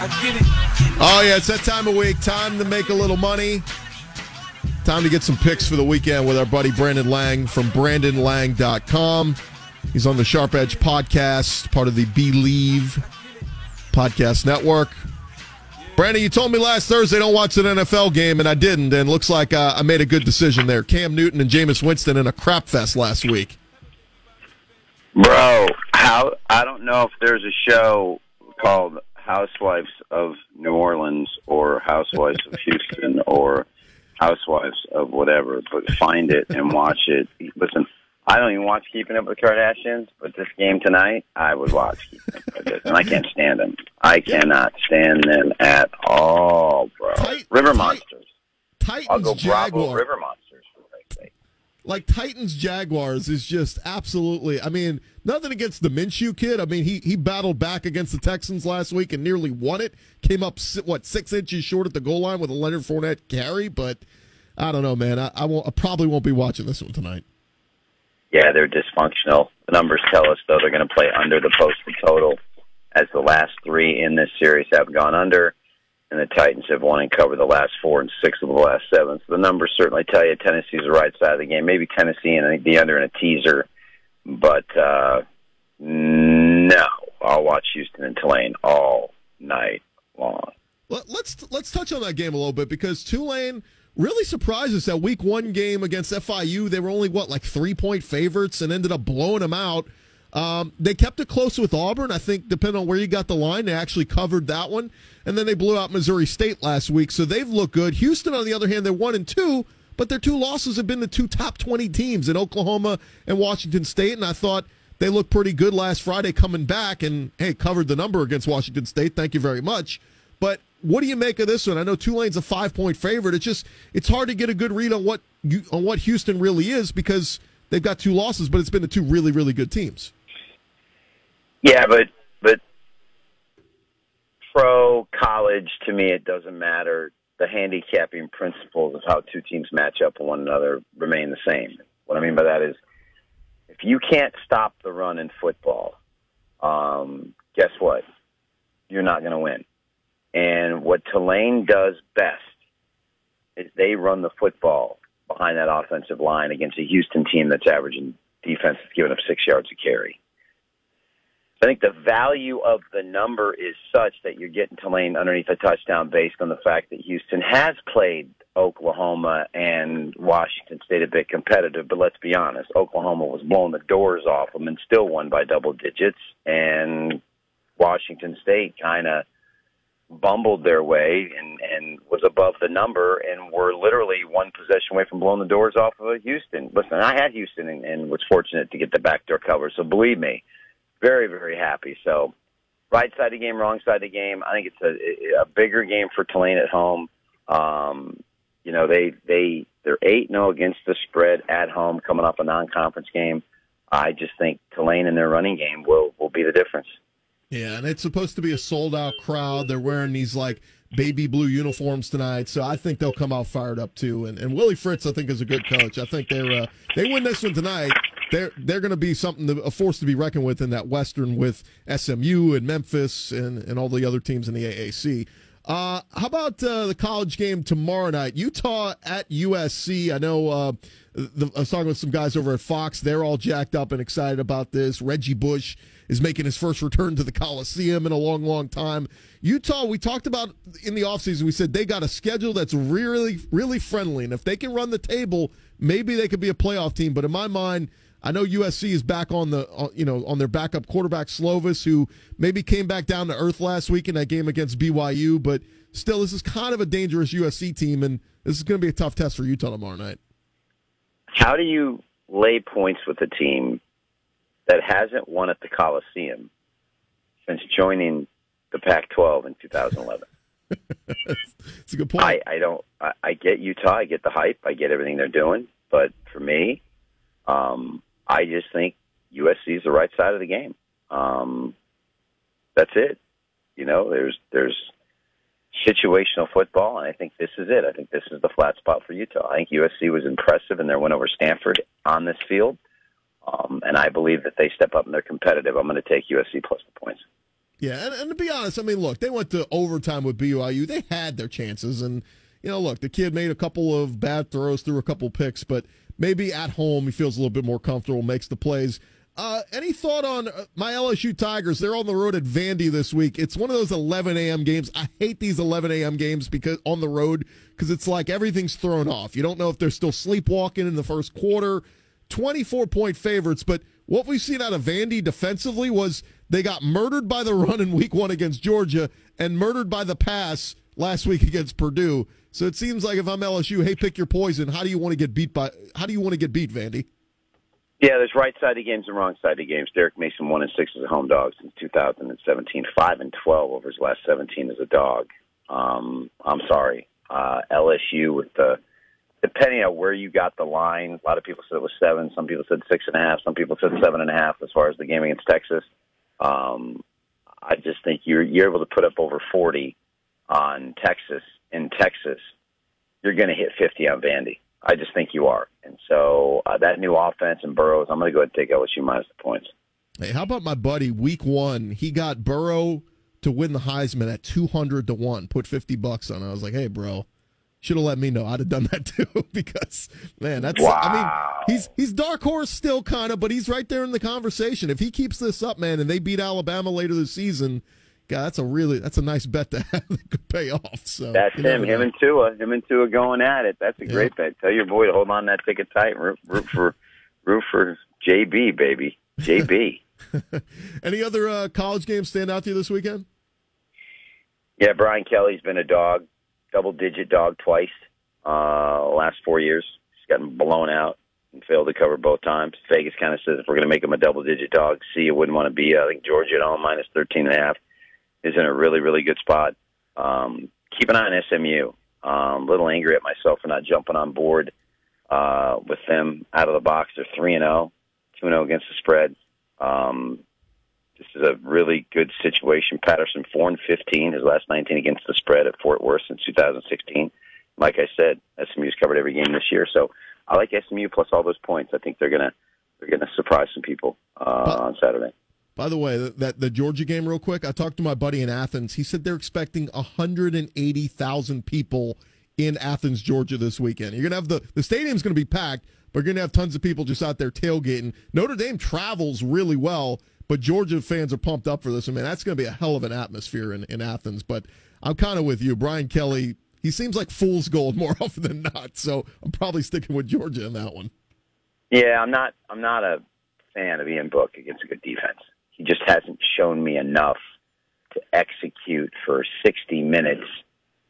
Oh, yeah, it's that time of week. Time to make a little money. Time to get some picks for the weekend with our buddy Brandon Lang from BrandonLang.com. He's on the Sharp Edge podcast, part of the Believe podcast network. Brandon, you told me last Thursday don't watch an NFL game, and I didn't, and looks like uh, I made a good decision there. Cam Newton and Jameis Winston in a crap fest last week. Bro, how I don't know if there's a show called Housewives of New Orleans or Housewives of Houston or Housewives of whatever, but find it and watch it. Listen, I don't even watch Keeping Up with the Kardashians, but this game tonight, I would watch Keeping Up with this, and I can't stand them. I cannot stand them at all, bro. River Monsters. Titans I'll go Bravo Jaguar. River Monsters for Christ's sake. Like Titans Jaguars is just absolutely. I mean, nothing against the Minshew kid. I mean, he he battled back against the Texans last week and nearly won it. Came up what six inches short at the goal line with a Leonard Fournette carry, but I don't know, man. I, I won't. I probably won't be watching this one tonight. Yeah, they're dysfunctional. The numbers tell us though they're going to play under the posted total, as the last three in this series have gone under, and the Titans have won and covered the last four and six of the last seven. So the numbers certainly tell you Tennessee's the right side of the game. Maybe Tennessee and the under in a teaser, but uh, no, I'll watch Houston and Tulane all night long. Let, let's let's touch on that game a little bit because Tulane really surprised us that week one game against FIU. They were only what like three point favorites and ended up blowing them out. Um, they kept it close with Auburn. I think depending on where you got the line, they actually covered that one, and then they blew out Missouri State last week, so they've looked good. Houston, on the other hand, they're one and two, but their two losses have been the two top twenty teams in Oklahoma and Washington State, and I thought they looked pretty good last Friday coming back and hey covered the number against Washington State. Thank you very much. But what do you make of this one? I know Tulane's a five point favorite. It's just it's hard to get a good read on what you, on what Houston really is because they've got two losses, but it's been the two really really good teams. Yeah, but but pro college to me it doesn't matter. The handicapping principles of how two teams match up one another remain the same. What I mean by that is if you can't stop the run in football, um, guess what? You're not going to win. And what Tulane does best is they run the football behind that offensive line against a Houston team that's averaging defense that's giving up six yards a carry. I think the value of the number is such that you're getting Tulane underneath a touchdown based on the fact that Houston has played Oklahoma and Washington State a bit competitive. But let's be honest, Oklahoma was blowing the doors off them and still won by double digits. And Washington State kind of bumbled their way and, and was above the number and were literally one possession away from blowing the doors off of Houston. Listen, I had Houston and, and was fortunate to get the backdoor cover. So believe me, very, very happy. So, right side of the game, wrong side of the game. I think it's a, a bigger game for Tulane at home. Um, you know, they they they're eight zero against the spread at home, coming off a non-conference game. I just think Tulane in their running game will will be the difference. Yeah, and it's supposed to be a sold out crowd. They're wearing these like baby blue uniforms tonight, so I think they'll come out fired up too. And and Willie Fritz, I think, is a good coach. I think they're uh, they win this one tonight. They're they're going to be something to, a force to be reckoned with in that Western with SMU and Memphis and and all the other teams in the AAC. Uh, how about uh, the college game tomorrow night? Utah at USC. I know uh, the, I was talking with some guys over at Fox. They're all jacked up and excited about this. Reggie Bush is making his first return to the Coliseum in a long, long time. Utah, we talked about in the offseason, we said they got a schedule that's really, really friendly. And if they can run the table, maybe they could be a playoff team. But in my mind, I know USC is back on the uh, you know on their backup quarterback Slovis, who maybe came back down to earth last week in that game against BYU, but still, this is kind of a dangerous USC team, and this is going to be a tough test for Utah tomorrow night. How do you lay points with a team that hasn't won at the Coliseum since joining the Pac-12 in 2011. It's a good point. I, I don't. I, I get Utah. I get the hype. I get everything they're doing. But for me, um, I just think USC is the right side of the game. Um, that's it. You know, there's there's situational football, and I think this is it. I think this is the flat spot for Utah. I think USC was impressive in their win over Stanford on this field, um, and I believe that they step up and they're competitive. I'm going to take USC plus the points. Yeah, and, and to be honest, I mean, look, they went to overtime with BYU. They had their chances, and you know, look, the kid made a couple of bad throws, threw a couple picks, but maybe at home he feels a little bit more comfortable, makes the plays. Uh, any thought on uh, my LSU Tigers? They're on the road at Vandy this week. It's one of those 11 a.m. games. I hate these 11 a.m. games because on the road because it's like everything's thrown off. You don't know if they're still sleepwalking in the first quarter. 24 point favorites, but what we've seen out of Vandy defensively was they got murdered by the run in week one against Georgia and murdered by the pass last week against Purdue. So it seems like if I'm LSU, hey, pick your poison. How do you want to get beat by? How do you want to get beat, Vandy? Yeah, there's right side sided games and wrong side sided games. Derek Mason one and six as a home dog since 2017, five and 12 over his last 17 as a dog. Um, I'm sorry, uh, LSU with the depending on where you got the line. A lot of people said it was seven. Some people said six and a half. Some people said seven and a half as far as the game against Texas. Um, I just think you're you're able to put up over 40 on Texas in Texas. You're going to hit 50 on Vandy. I just think you are. And so uh, that new offense and Burrows, I'm going to go ahead and take LSU minus the points. Hey, how about my buddy? Week one, he got Burrow to win the Heisman at 200 to one. Put 50 bucks on. it. I was like, hey, bro, should have let me know. I'd have done that too because man, that's wow. I mean, he's he's dark horse still kind of, but he's right there in the conversation. If he keeps this up, man, and they beat Alabama later this season, God, that's a really that's a nice bet to have that could pay off. So that's him, him and Tua, him and Tua going at it. That's a Yeah. great bet. Tell your boy to hold on that ticket tight. and Root, root for root for JB, baby, JB. Any other uh, college games stand out to you this weekend? Yeah, Brian Kelly's been a dog, double digit dog twice. Uh, last four years, he's gotten blown out and failed to cover both times. Vegas kind of says if we're going to make him a double digit dog, see, you wouldn't want to be. I think Georgia at home minus thirteen and a half is in a really really good spot. Um, keep an eye on SMU. Um, a little angry at myself for not jumping on board uh, with them out of the box. They're three and zero, two and zero against the spread. Um, this is a really good situation. Patterson four and fifteen, his last nineteen against the spread at Fort Worth since 2016. Like I said, SMU's covered every game this year, so I like SMU plus all those points. I think they're gonna they're gonna surprise some people uh, on Saturday. By the way, that, the Georgia game, real quick. I talked to my buddy in Athens. He said they're expecting 180,000 people in Athens, Georgia this weekend. You're gonna have the the stadium's gonna be packed, but you're gonna have tons of people just out there tailgating. Notre Dame travels really well, but Georgia fans are pumped up for this. I mean, that's gonna be a hell of an atmosphere in, in Athens. But I'm kind of with you, Brian Kelly. He seems like fool's gold more often than not, so I'm probably sticking with Georgia in that one. Yeah, I'm not I'm not a fan of Ian Book against a good defense. He just hasn't shown me enough to execute for 60 minutes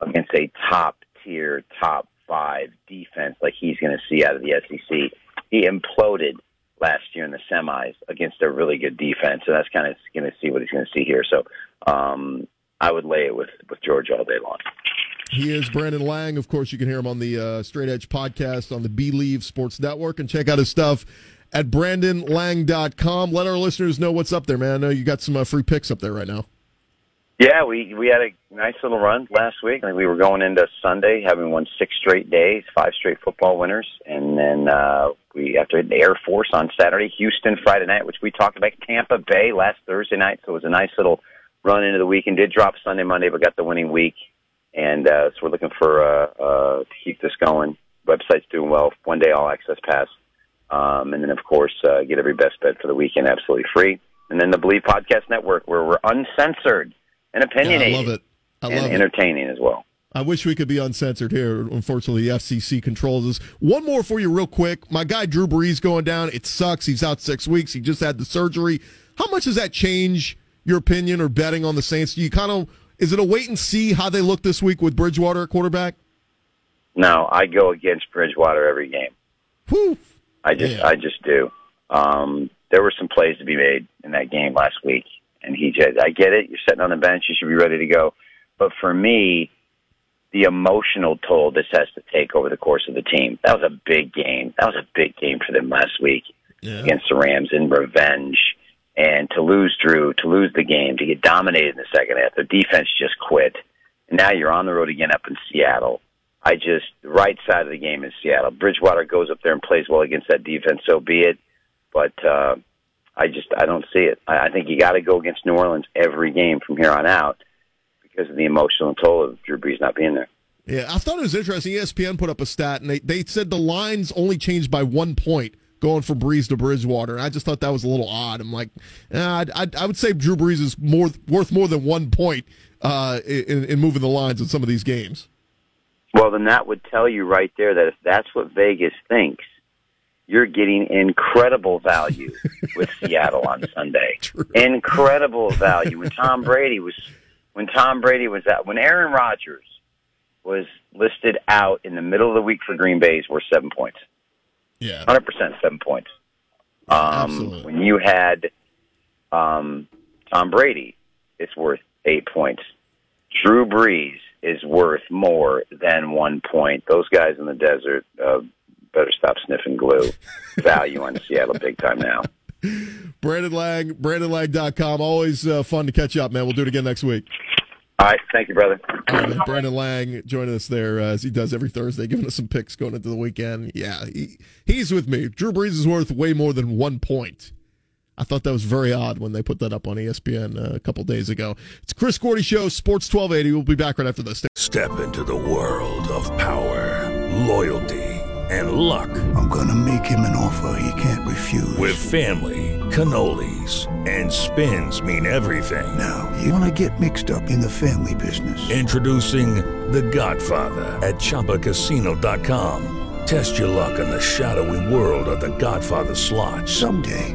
against a top tier, top five defense like he's going to see out of the SEC. He imploded last year in the semis against a really good defense, and that's kind of going to see what he's going to see here. So um, I would lay it with with Georgia all day long. He is Brandon Lang. Of course, you can hear him on the uh, Straight Edge podcast on the Believe Sports Network and check out his stuff at brandonlang.com. Let our listeners know what's up there, man. I know you got some uh, free picks up there right now. Yeah, we we had a nice little run last week. I we were going into Sunday having won six straight days, five straight football winners, and then uh, we after the Air Force on Saturday, Houston Friday night, which we talked about, Tampa Bay last Thursday night. So it was a nice little run into the weekend. Did drop Sunday, Monday, but got the winning week, and uh, so we're looking for uh, uh, to keep this going. Website's doing well. One day all access pass, um, and then of course uh, get every best bet for the weekend absolutely free. And then the Believe Podcast Network, where we're uncensored and Yeah, I opinionated love it. I and love it. entertaining as well. I wish we could be uncensored here. Unfortunately, the FCC controls us. One more for you, real quick. My guy Drew Brees going down. It sucks. He's out six weeks. He just had the surgery. How much does that change your opinion or betting on the Saints? Do you kind of is it a wait and see how they look this week with Bridgewater at quarterback? No, I go against Bridgewater every game. Whew. I just, Yeah. I just do. Um, there were some plays to be made in that game last week, and he just, I get it. You're sitting on the bench. You should be ready to go. But for me, the emotional toll this has to take over the course of the team. That was a big game. That was a big game for them last week Yeah. against the Rams in revenge. And to lose Drew, to lose the game, to get dominated in the second half, the defense just quit. And now you're on the road again up in Seattle. I just right side of the game is Seattle. Bridgewater goes up there and plays well against that defense, so be it. But uh, I just I don't see it. I, I think you got to go against New Orleans every game from here on out because of the emotional toll of Drew Brees not being there. Yeah, I thought it was interesting. ESPN put up a stat, and they, they said the lines only changed by one point going from Brees to Bridgewater. And I just thought that was a little odd. I'm like, I'd, I'd, I would say Drew Brees is more worth more than one point uh, in, in moving the lines in some of these games. Well, then that would tell you right there that if that's what Vegas thinks, you're getting incredible value with Seattle on Sunday. Incredible value. When Tom Brady was when Tom Brady was out when Aaron Rodgers was listed out in the middle of the week for Green Bay's worth seven points. Yeah, Hundred percent seven points. Um, Absolutely. when you had um, Tom Brady, it's worth eight points. Drew Brees is worth more than one point. Those guys in the desert uh, better stop sniffing glue. Value on Seattle big time now. Brandon Lang, BrandonLang.com. Always uh, fun to catch up, man. We'll do it again next week. All right, thank you, brother. Right. Brandon Lang joining us there uh, as he does every Thursday, giving us some picks going into the weekend. Yeah, he, he's with me. Drew Brees is worth way more than one point. I thought that was very odd when they put that up on ESPN uh, a couple days ago. It's Chris Gordy Show, Sports 1280. We'll be back right after this. Step into the world of power, loyalty, and luck. I'm gonna make him an offer he can't refuse. With family, cannolis, and spins mean everything. now, you wanna get mixed up in the family business. Introducing The Godfather at ChumbaCasino.com. Test your luck in the shadowy world of The Godfather slot. Someday,